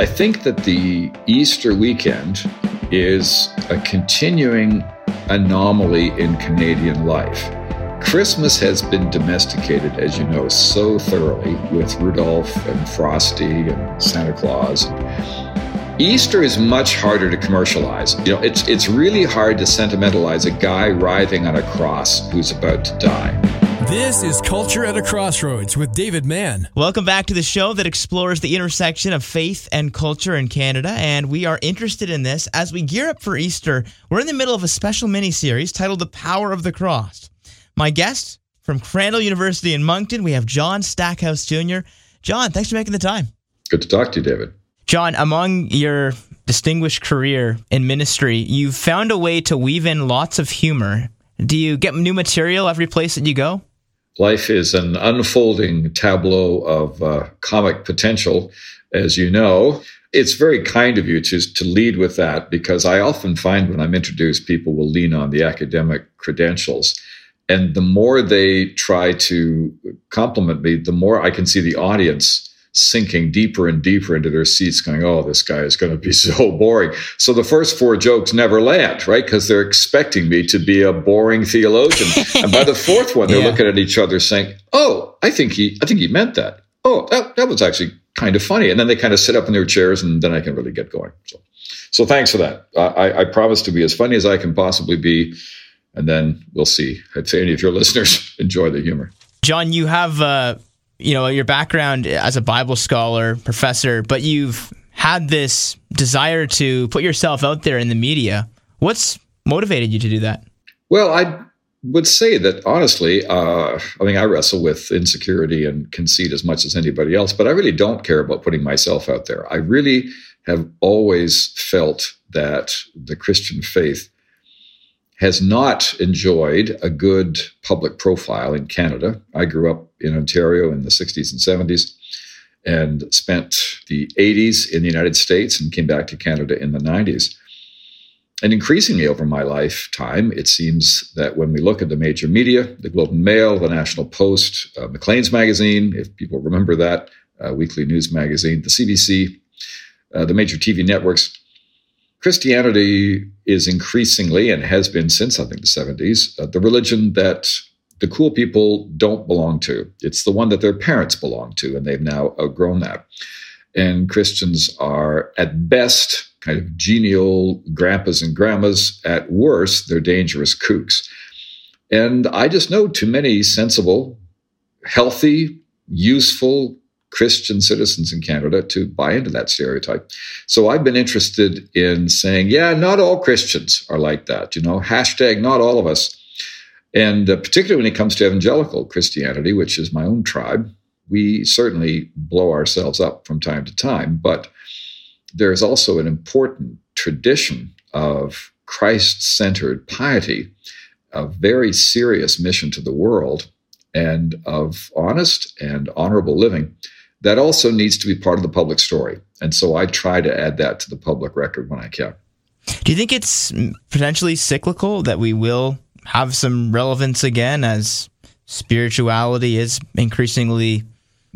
I think that the Easter weekend is a continuing anomaly in Canadian life. Christmas has been domesticated, as you know, so thoroughly with Rudolph and Frosty and Santa Claus. Easter is much harder to commercialize. You know, it's it's really hard to sentimentalize a guy writhing on a cross who's about to die. This is Culture at a Crossroads with David Mann. Welcome back to the show that explores the intersection of faith and culture in Canada. And we are interested in this as we gear up for Easter. We're in the middle of a special mini series titled The Power of the Cross. My guest from Crandall University in Moncton, we have John Stackhouse Jr. John, thanks for making the time. Good to talk to you, David. John, among your distinguished career in ministry, you've found a way to weave in lots of humor. Do you get new material every place that you go? Life is an unfolding tableau of uh, comic potential, as you know. It's very kind of you to, to lead with that because I often find when I'm introduced, people will lean on the academic credentials. And the more they try to compliment me, the more I can see the audience sinking deeper and deeper into their seats, going, Oh, this guy is going to be so boring. So the first four jokes never land, right? Because they're expecting me to be a boring theologian. and by the fourth one, they're yeah. looking at each other saying, Oh, I think he, I think he meant that. Oh, that, that was actually kind of funny. And then they kind of sit up in their chairs and then I can really get going. So, so thanks for that. I, I promise to be as funny as I can possibly be and then we'll see I'd say any of your listeners enjoy the humor. John, you have uh, you know your background as a Bible scholar, professor, but you've had this desire to put yourself out there in the media. What's motivated you to do that? Well, I would say that honestly, uh, I mean, I wrestle with insecurity and conceit as much as anybody else, but I really don't care about putting myself out there. I really have always felt that the Christian faith has not enjoyed a good public profile in Canada. I grew up in Ontario in the 60s and 70s and spent the 80s in the United States and came back to Canada in the 90s. And increasingly over my lifetime, it seems that when we look at the major media, the Globe and Mail, the National Post, uh, Maclean's Magazine, if people remember that, uh, weekly news magazine, the CBC, uh, the major TV networks, Christianity is increasingly, and has been since I think the 70s, uh, the religion that the cool people don't belong to. It's the one that their parents belong to, and they've now outgrown that. And Christians are, at best, kind of genial grandpas and grandmas. At worst, they're dangerous kooks. And I just know too many sensible, healthy, useful, Christian citizens in Canada to buy into that stereotype. So I've been interested in saying, yeah, not all Christians are like that. You know, hashtag not all of us. And uh, particularly when it comes to evangelical Christianity, which is my own tribe, we certainly blow ourselves up from time to time. But there's also an important tradition of Christ centered piety, a very serious mission to the world, and of honest and honorable living that also needs to be part of the public story. And so I try to add that to the public record when I can. Do you think it's potentially cyclical that we will have some relevance again as spirituality is increasingly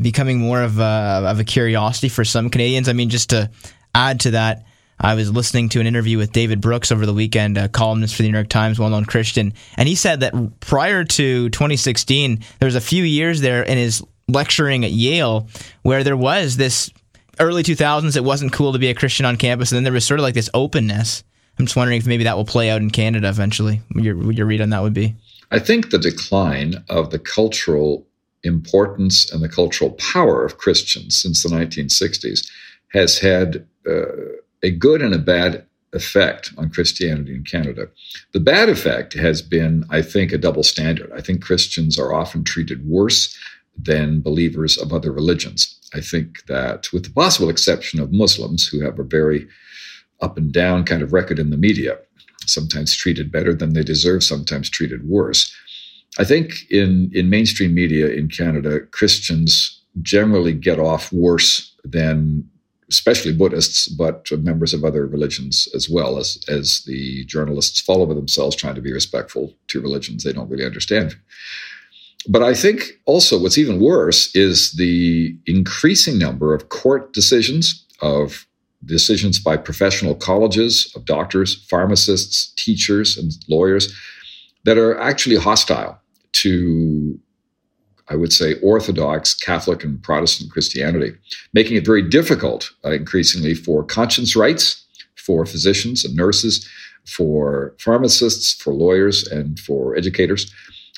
becoming more of a, of a curiosity for some Canadians? I mean, just to add to that, I was listening to an interview with David Brooks over the weekend, a columnist for the New York Times, well known Christian, and he said that prior to 2016, there was a few years there in his lecturing at Yale where there was this early 2000s it wasn't cool to be a Christian on campus and then there was sort of like this openness. I'm just wondering if maybe that will play out in Canada eventually. Your your read on that would be? I think the decline of the cultural importance and the cultural power of Christians since the 1960s has had uh, a good and a bad effect on Christianity in Canada. The bad effect has been, I think, a double standard. I think Christians are often treated worse than believers of other religions. I think that, with the possible exception of Muslims, who have a very up and down kind of record in the media, sometimes treated better than they deserve, sometimes treated worse. I think in, in mainstream media in Canada, Christians generally get off worse than especially Buddhists, but members of other religions as well, as, as the journalists fall over themselves trying to be respectful to religions they don't really understand. But I think also what's even worse is the increasing number of court decisions, of decisions by professional colleges of doctors, pharmacists, teachers, and lawyers that are actually hostile to, I would say, Orthodox Catholic and Protestant Christianity, making it very difficult uh, increasingly for conscience rights for physicians and nurses, for pharmacists, for lawyers, and for educators.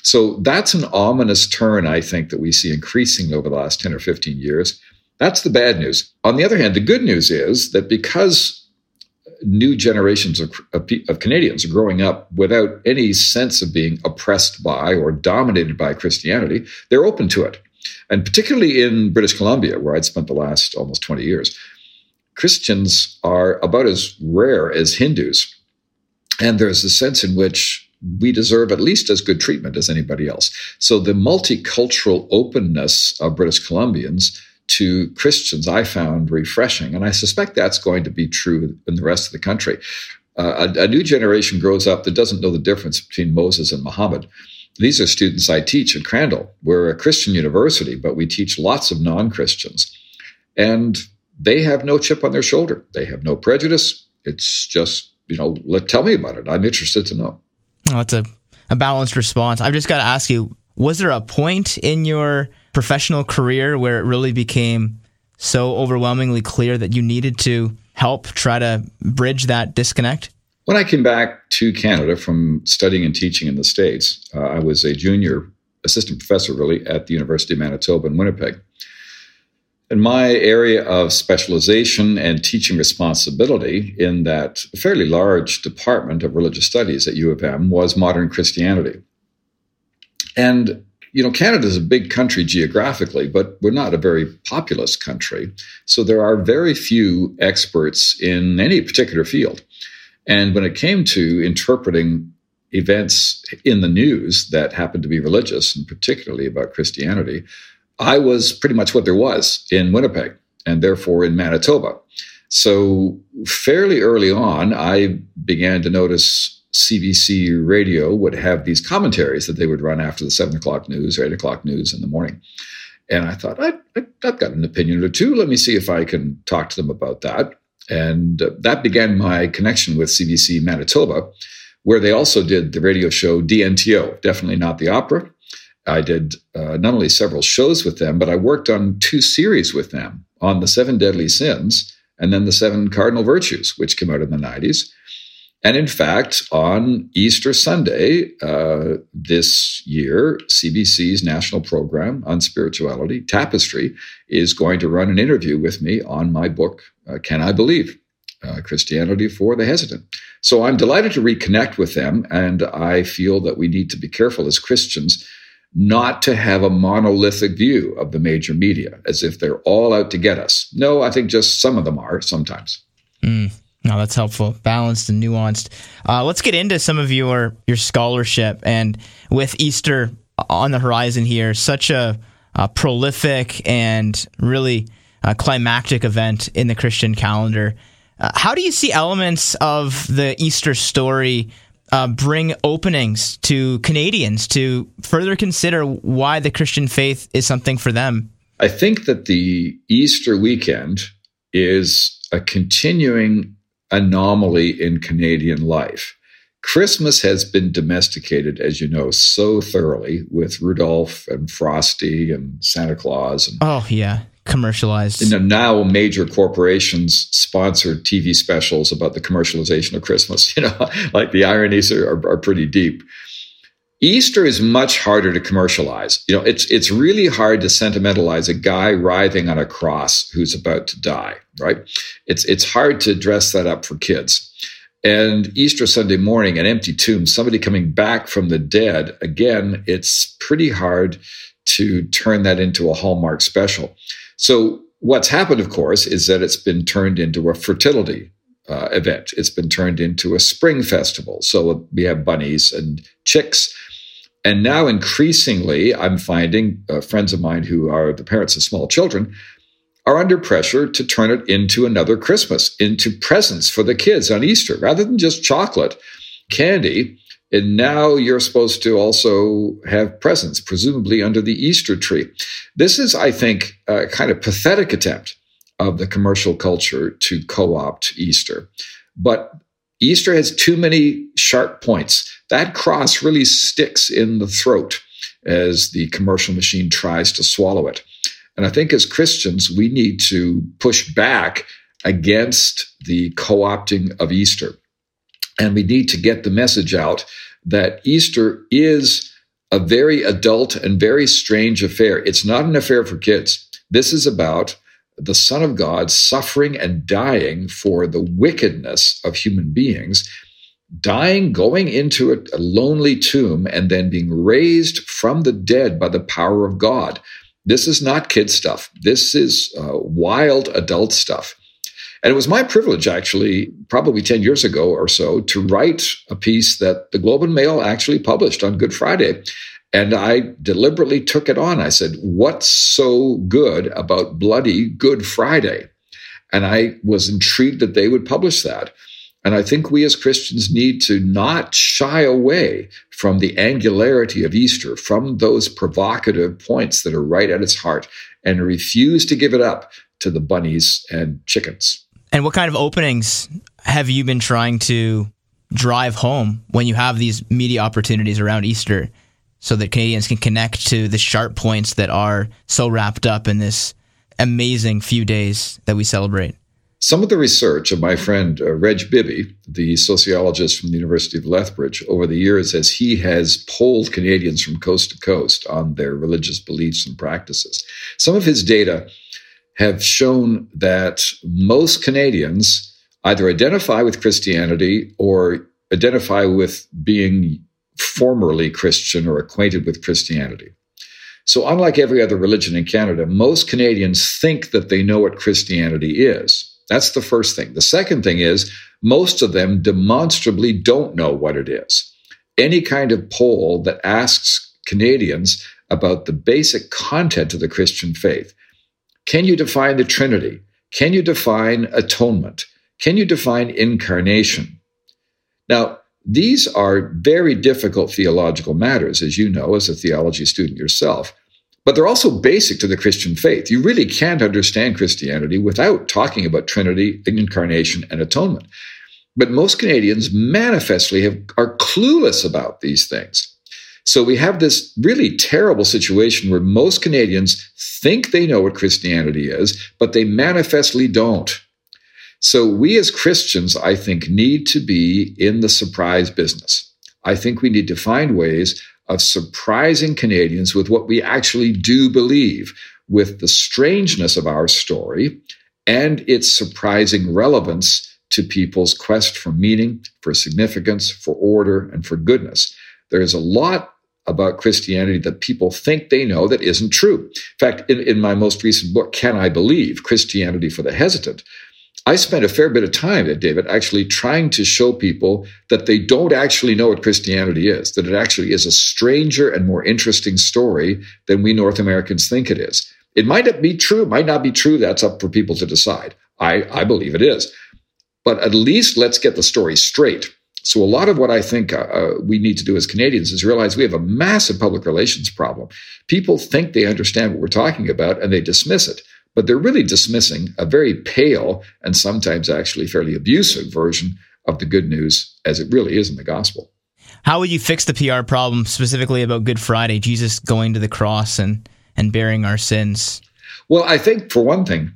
So that's an ominous turn, I think, that we see increasing over the last 10 or 15 years. That's the bad news. On the other hand, the good news is that because new generations of, of, of, Canadians are growing up without any sense of being oppressed by or dominated by Christianity, they're open to it. And particularly in British Columbia, where I'd spent the last almost 20 years, Christians are about as rare as Hindus. And there's a sense in which we deserve at least as good treatment as anybody else. So the multicultural openness of British Columbians to Christians, I found refreshing. And I suspect that's going to be true in the rest of the country. Uh, a, a, new generation grows up that doesn't know the difference between Moses and Muhammad. These are students I teach at Crandall. We're a Christian university, but we teach lots of non Christians. And they have no chip on their shoulder. They have no prejudice. It's just, you know, let, tell me about it. I'm interested to know. Oh, that's a, a balanced response. I've just got to ask you was there a point in your professional career where it really became so overwhelmingly clear that you needed to help try to bridge that disconnect? When I came back to Canada from studying and teaching in the States, uh, I was a junior assistant professor, really, at the University of Manitoba in Winnipeg. And my area of specialization and teaching responsibility in that fairly large department of religious studies at U of M was modern Christianity. And you know, Canada is a big country geographically, but we're not a very populous country. So there are very few experts in any particular field. And when it came to interpreting events in the news that happened to be religious, and particularly about Christianity, I was pretty much what there was in Winnipeg and therefore in Manitoba. So fairly early on, I began to notice CBC radio would have these commentaries that they would run after the seven o'clock news or eight o'clock news in the morning. And I thought, I, have got an opinion or two. Let me see if I can talk to them about that. And uh, that began my connection with CBC Manitoba, where they also did the radio show DNTO, definitely not the opera. I did uh, not only several shows with them, but I worked on two series with them on the seven deadly sins and then the seven cardinal virtues, which came out in the 90s. And in fact, on Easter Sunday uh, this year, CBC's national program on spirituality, Tapestry, is going to run an interview with me on my book, uh, Can I Believe? Uh, Christianity for the Hesitant. So I'm delighted to reconnect with them. And I feel that we need to be careful as Christians not to have a monolithic view of the major media as if they're all out to get us. No, I think just some of them are sometimes. Mm. No, that's helpful, balanced and nuanced. Uh, let's get into some of your your scholarship, and with Easter on the horizon here, such a, a prolific and really uh, climactic event in the Christian calendar. Uh, how do you see elements of the Easter story uh, bring openings to Canadians to further consider why the Christian faith is something for them? I think that the Easter weekend is a continuing anomaly in Canadian life. Christmas has been domesticated, as you know, so thoroughly with Rudolph and Frosty and Santa Claus. And, oh, yeah. Commercialized. You know, now major corporations sponsor TV specials about the commercialization of Christmas. You know, like the ironies are, are, are pretty deep. Easter is much harder to commercialize. You know, it's it's really hard to sentimentalize a guy writhing on a cross who's about to die, right? It's it's hard to dress that up for kids. And Easter Sunday morning, an empty tomb, somebody coming back from the dead, again, it's pretty hard to turn that into a Hallmark special. So what's happened, of course, is that it's been turned into a fertility uh, event. It's been turned into a spring festival. So we have bunnies and chicks and now, increasingly, I'm finding uh, friends of mine who are the parents of small children are under pressure to turn it into another Christmas, into presents for the kids on Easter, rather than just chocolate, candy. And now you're supposed to also have presents, presumably under the Easter tree. This is, I think, a kind of pathetic attempt of the commercial culture to co opt Easter. But Easter has too many sharp points. That cross really sticks in the throat as the commercial machine tries to swallow it. And I think as Christians, we need to push back against the co opting of Easter. And we need to get the message out that Easter is a very adult and very strange affair. It's not an affair for kids. This is about the Son of God suffering and dying for the wickedness of human beings, dying, going into a, lonely tomb, and then being raised from the dead by the power of God. This is not kid stuff. This is uh, wild adult stuff. And it was my privilege, actually, probably 10 years ago or so, to write a piece that the Globe and Mail actually published on Good Friday. And I deliberately took it on. I said, What's so good about bloody Good Friday? And I was intrigued that they would publish that. And I think we as Christians need to not shy away from the angularity of Easter, from those provocative points that are right at its heart, and refuse to give it up to the bunnies and chickens. And what kind of openings have you been trying to drive home when you have these media opportunities around Easter so that Canadians can connect to the sharp points that are so wrapped up in this amazing few days that we celebrate? Some of the research of my friend uh, Reg Bibby, the sociologist from the University of Lethbridge, over the years, as he has polled Canadians from coast to coast on their religious beliefs and practices, some of his data have shown that most Canadians either identify with Christianity or identify with being formerly Christian or acquainted with Christianity. So, unlike every other religion in Canada, most Canadians think that they know what Christianity is. That's the first thing. The second thing is most of them demonstrably don't know what it is. Any kind of poll that asks Canadians about the basic content of the Christian faith can you define the Trinity? Can you define atonement? Can you define incarnation? Now, these are very difficult theological matters, as you know, as a theology student yourself, but they're also basic to the Christian faith. You really can't understand Christianity without talking about Trinity, incarnation, and atonement. But most Canadians manifestly have, are clueless about these things. So we have this really terrible situation where most Canadians think they know what Christianity is, but they manifestly don't. So we as Christians, I think, need to be in the surprise business. I think we need to find ways of surprising Canadians with what we actually do believe, with the strangeness of our story and its surprising relevance to people's quest for meaning, for significance, for order, and for goodness. There is a lot about Christianity that people think they know that isn't true. In fact, in, in my most recent book, Can I Believe? Christianity for the Hesitant, I spent a fair bit of time, David, actually trying to show people that they don't actually know what Christianity is, that it actually is a stranger and more interesting story than we North Americans think it is. It might not be true, might not be true. That's up for people to decide. I, I believe it is. But at least let's get the story straight. So, a lot of what I think uh, uh, we need to do as Canadians is realize we have a massive public relations problem. People think they understand what we're talking about and they dismiss it, but they're really dismissing a very pale and sometimes actually fairly abusive version of the good news as it really is in the gospel. How would you fix the PR problem specifically about Good Friday, Jesus going to the cross and, and bearing our sins? Well, I think for one thing,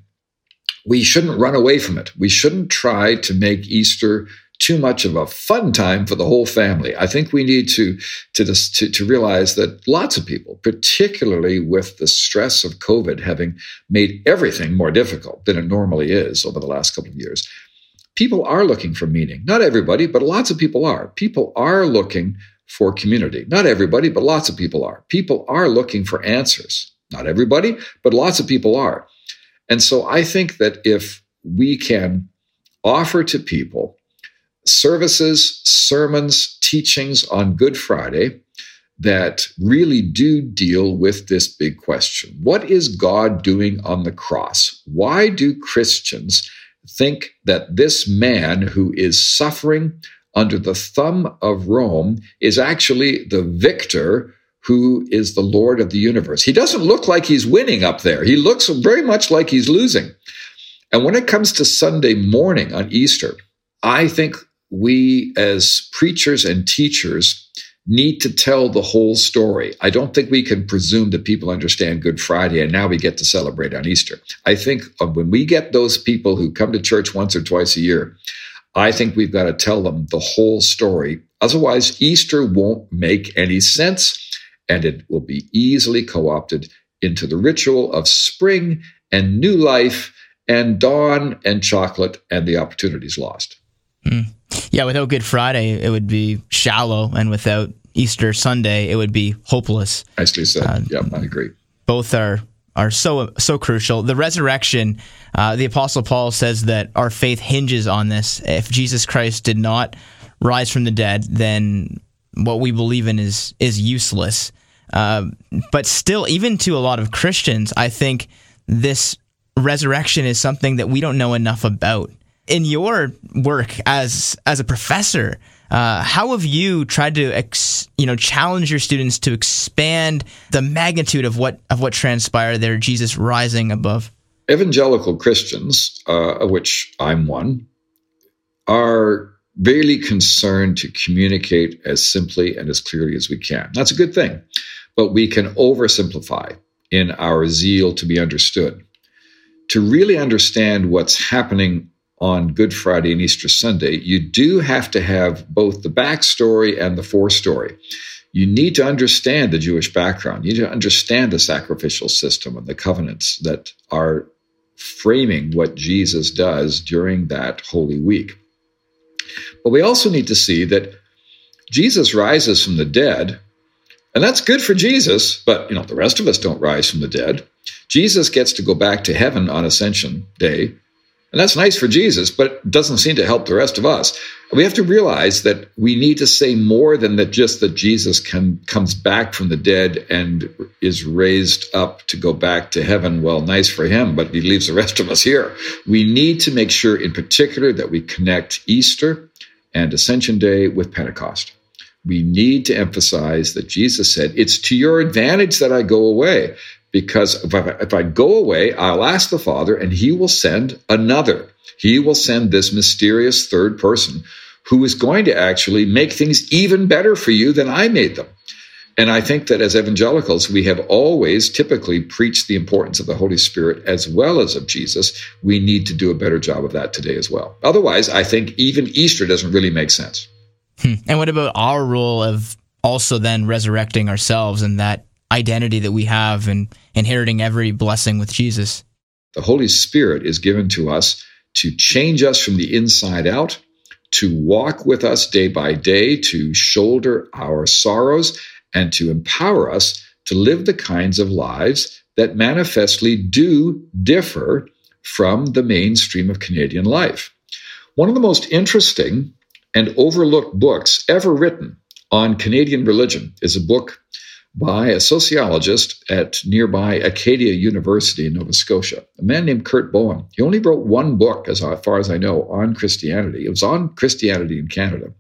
we shouldn't run away from it. We shouldn't try to make Easter too much of a fun time for the whole family. I think we need to, to, to, to realize that lots of people, particularly with the stress of COVID having made everything more difficult than it normally is over the last couple of years, people are looking for meaning. Not everybody, but lots of people are. People are looking for community. Not everybody, but lots of people are. People are looking for answers. Not everybody, but lots of people are. And so I think that if we can offer to people services, sermons, teachings on Good Friday that really do deal with this big question What is God doing on the cross? Why do Christians think that this man who is suffering under the thumb of Rome is actually the victor? Who is the Lord of the universe? He doesn't look like he's winning up there. He looks very much like he's losing. And when it comes to Sunday morning on Easter, I think we as preachers and teachers need to tell the whole story. I don't think we can presume that people understand Good Friday and now we get to celebrate on Easter. I think uh, when we get those people who come to church once or twice a year, I think we've got to tell them the whole story. Otherwise, Easter won't make any sense and it will be easily co opted into the ritual of spring and new life and dawn and chocolate and the opportunities lost. Mm. Yeah, without Good Friday, it would be shallow, and without Easter Sunday, it would be hopeless. Nicely said. Uh, yeah, I agree. Both are are so so crucial. The resurrection, uh, the Apostle Paul says that our faith hinges on this. If Jesus Christ did not rise from the dead, then what we believe in is is useless. Uh, but still, even to a lot of Christians, I think this resurrection is something that we don't know enough about. In your work as as a professor, uh, how have you tried to ex, you know challenge your students to expand the magnitude of what of what transpired there, Jesus rising above? Evangelical Christians, uh, of which I'm one, are really concerned to communicate as simply and as clearly as we can. That's a good thing, but we can oversimplify in our zeal to be understood to really understand what's happening on Good Friday and Easter Sunday, you do have to have both the backstory and the forestory. You need to understand the Jewish background. You need to understand the sacrificial system and the covenants that are framing what Jesus does during that Holy Week. But we also need to see that Jesus rises from the dead, and that's good for Jesus, but you know, the rest of us don't rise from the dead. Jesus gets to go back to heaven on Ascension Day. And that's nice for Jesus, but it doesn't seem to help the rest of us. We have to realize that we need to say more than that just that Jesus can, comes back from the dead and is raised up to go back to heaven. Well, nice for him, but he leaves the rest of us here. We need to make sure, in particular, that we connect Easter and Ascension Day with Pentecost. We need to emphasize that Jesus said, It's to your advantage that I go away because if I, if I go away, I'll ask the Father and he will send another. He will send this mysterious third person who is going to actually make things even better for you than I made them. And I think that as evangelicals, we have always typically preached the importance of the Holy Spirit as well as of Jesus. We need to do a better job of that today as well. Otherwise, I think even Easter doesn't really make sense. Hmm. And what about our role of also then resurrecting ourselves and that identity that we have and inheriting every blessing with Jesus. The Holy Spirit is given to us to change us from the inside out, to walk with us day by day, to shoulder our sorrows, and to empower us to live the kinds of lives that manifestly do differ from the mainstream of Canadian life. One of the most interesting and overlooked books ever written on Canadian religion is a book by a sociologist at nearby Acadia University in Nova Scotia, a man named Kurt Bowen. He only wrote one book, as far as I know, on Christianity. It was on Christianity in Canada.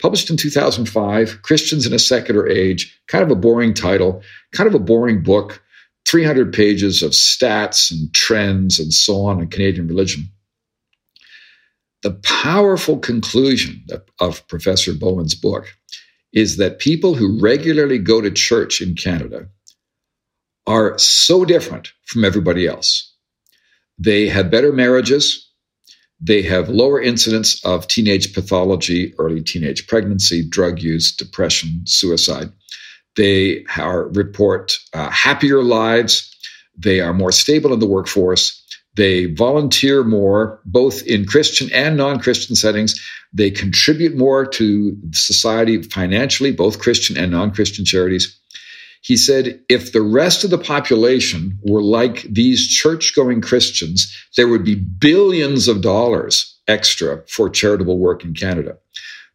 Published in 2005, Christians in a Secular Age, kind of a boring title, kind of a boring book, 300 pages of stats and trends and so on in Canadian religion. The powerful conclusion of Professor Bowen's book is that people who regularly go to church in Canada are so different from everybody else. They have better marriages. They have lower incidence of teenage pathology, early teenage pregnancy, drug use, depression, suicide. They are, report uh, happier lives. They are more stable in the workforce. They volunteer more, both in Christian and non Christian settings. They contribute more to society financially, both Christian and non Christian charities. He said, if the rest of the population were like these church going Christians, there would be billions of dollars extra for charitable work in Canada.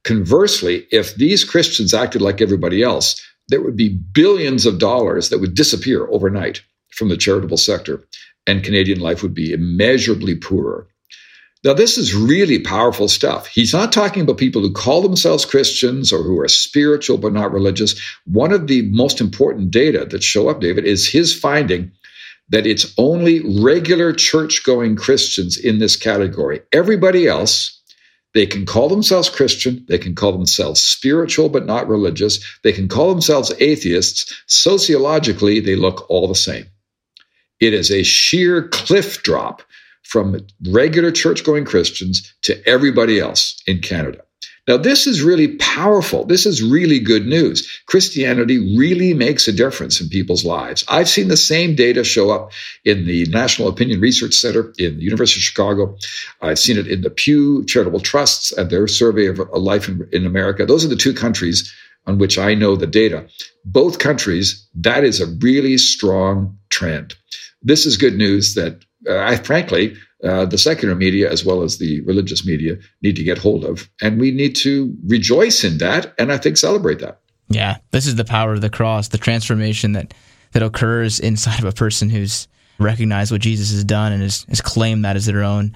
Conversely, if these Christians acted like everybody else, there would be billions of dollars that would disappear overnight from the charitable sector, and Canadian life would be immeasurably poorer. Now, this is really powerful stuff. He's not talking about people who call themselves Christians or who are spiritual but not religious. One of the most important data that show up, David, is his finding that it's only regular church going Christians in this category. Everybody else, they can call themselves Christian, they can call themselves spiritual but not religious, they can call themselves atheists. Sociologically, they look all the same. It is a sheer cliff drop from regular church going Christians to everybody else in Canada. Now, this is really powerful. This is really good news. Christianity really makes a difference in people's lives. I've seen the same data show up in the National Opinion Research Center in the University of Chicago. I've seen it in the Pew Charitable Trusts and their survey of life in, in America. Those are the two countries on which I know the data. Both countries, that is a really strong trend. This is good news that uh, I frankly uh, the secular media as well as the religious media need to get hold of. And we need to rejoice in that and I think celebrate that. Yeah, this is the power of the cross, the transformation that, that occurs inside of a person who's recognized what Jesus has done and has, has claimed that as their own.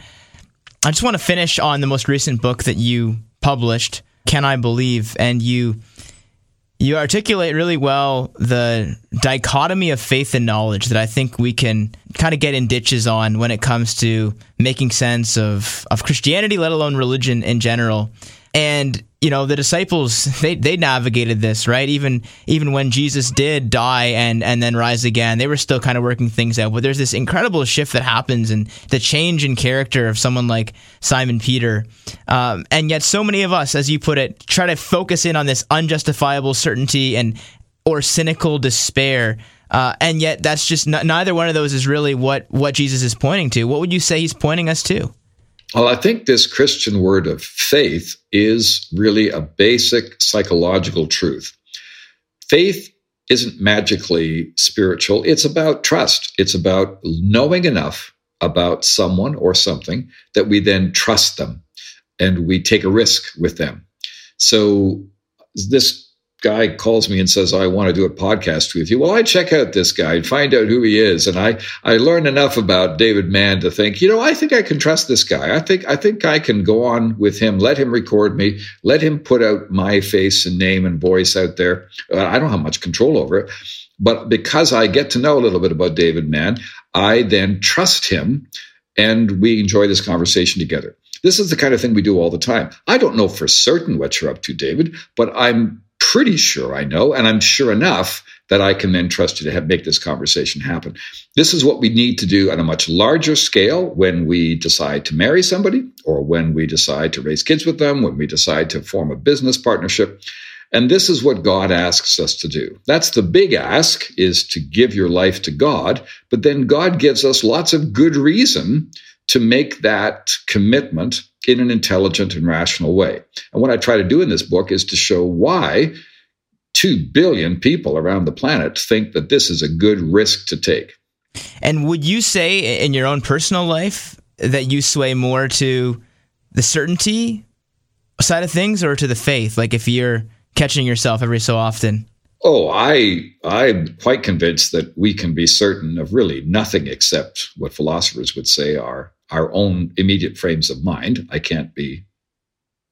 I just want to finish on the most recent book that you published, Can I Believe? And you you articulate really well the dichotomy of faith and knowledge that I think we can kind of get in ditches on when it comes to making sense of, of Christianity, let alone religion in general. And you know the disciples they they navigated this right? Even even when Jesus did die and and then rise again they were still kind of working things out. But there's this incredible shift that happens and the change in character of someone like Simon Peter. Um, and yet so many of us as you put it try to focus in on this unjustifiable certainty and or cynical despair. Uh, and yet that's just n- neither one of those is really what what Jesus is pointing to. What would you say he's pointing us to well, I think this Christian word of faith is really a basic psychological truth. Faith isn't magically spiritual. It's about trust. It's about knowing enough about someone or something that we then trust them and we take a risk with them. So this guy calls me and says, I want to do a podcast with you. Well, I check out this guy and find out who he is. And I, I learned enough about David Mann to think, you know, I think I can trust this guy. I think, I think I can go on with him, let him record me, let him put out my face and name and voice out there. I don't have much control over it. But because I get to know a little bit about David Mann, I then trust him and we enjoy this conversation together. This is the kind of thing we do all the time. I don't know for certain what you're up to, David, but I'm pretty sure I know, and I'm sure enough that I can then trust you to have, make this conversation happen. This is what we need to do on a much larger scale when we decide to marry somebody, or when we decide to raise kids with them, when we decide to form a business partnership. And this is what God asks us to do. That's the big ask is to give your life to God, but then God gives us lots of good reason to make that commitment in an intelligent and rational way. And what I try to do in this book is to show why 2 billion people around the planet think that this is a good risk to take. And would you say in your own personal life that you sway more to the certainty side of things or to the faith? Like if you're catching yourself every so often? Oh, I I'm quite convinced that we can be certain of really nothing except what philosophers would say are our own immediate frames of mind. I can't be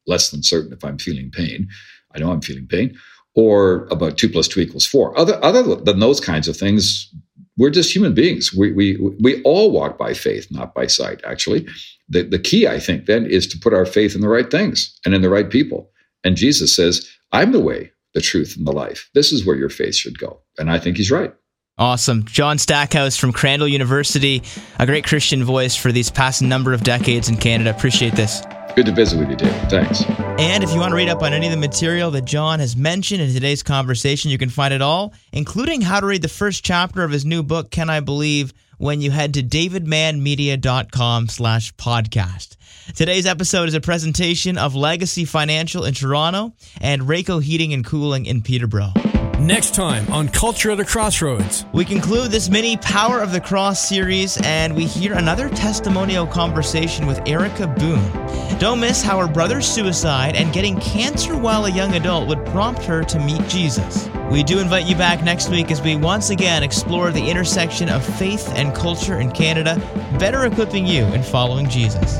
less than certain if I'm feeling pain. I know I'm feeling pain, or about two plus two equals four. Other other than those kinds of things, we're just human beings. We we we all walk by faith, not by sight. Actually, the the key I think then is to put our faith in the right things and in the right people. And Jesus says, "I'm the way, the truth, and the life. This is where your faith should go." And I think he's right. Awesome. John Stackhouse from Crandall University, a great Christian voice for these past number of decades in Canada. Appreciate this. Good to visit with you, David. Thanks. And if you want to read up on any of the material that John has mentioned in today's conversation, you can find it all, including how to read the first chapter of his new book, Can I Believe, when you head to davidmannmedia.com slash podcast. Today's episode is a presentation of Legacy Financial in Toronto and Rayco Heating and Cooling in Peterborough. Next time on Culture at a Crossroads. We conclude this mini Power of the Cross series and we hear another testimonial conversation with Erica Boone. Don't miss how her brother's suicide and getting cancer while a young adult would prompt her to meet Jesus. We do invite you back next week as we once again explore the intersection of faith and culture in Canada, better equipping you in following Jesus.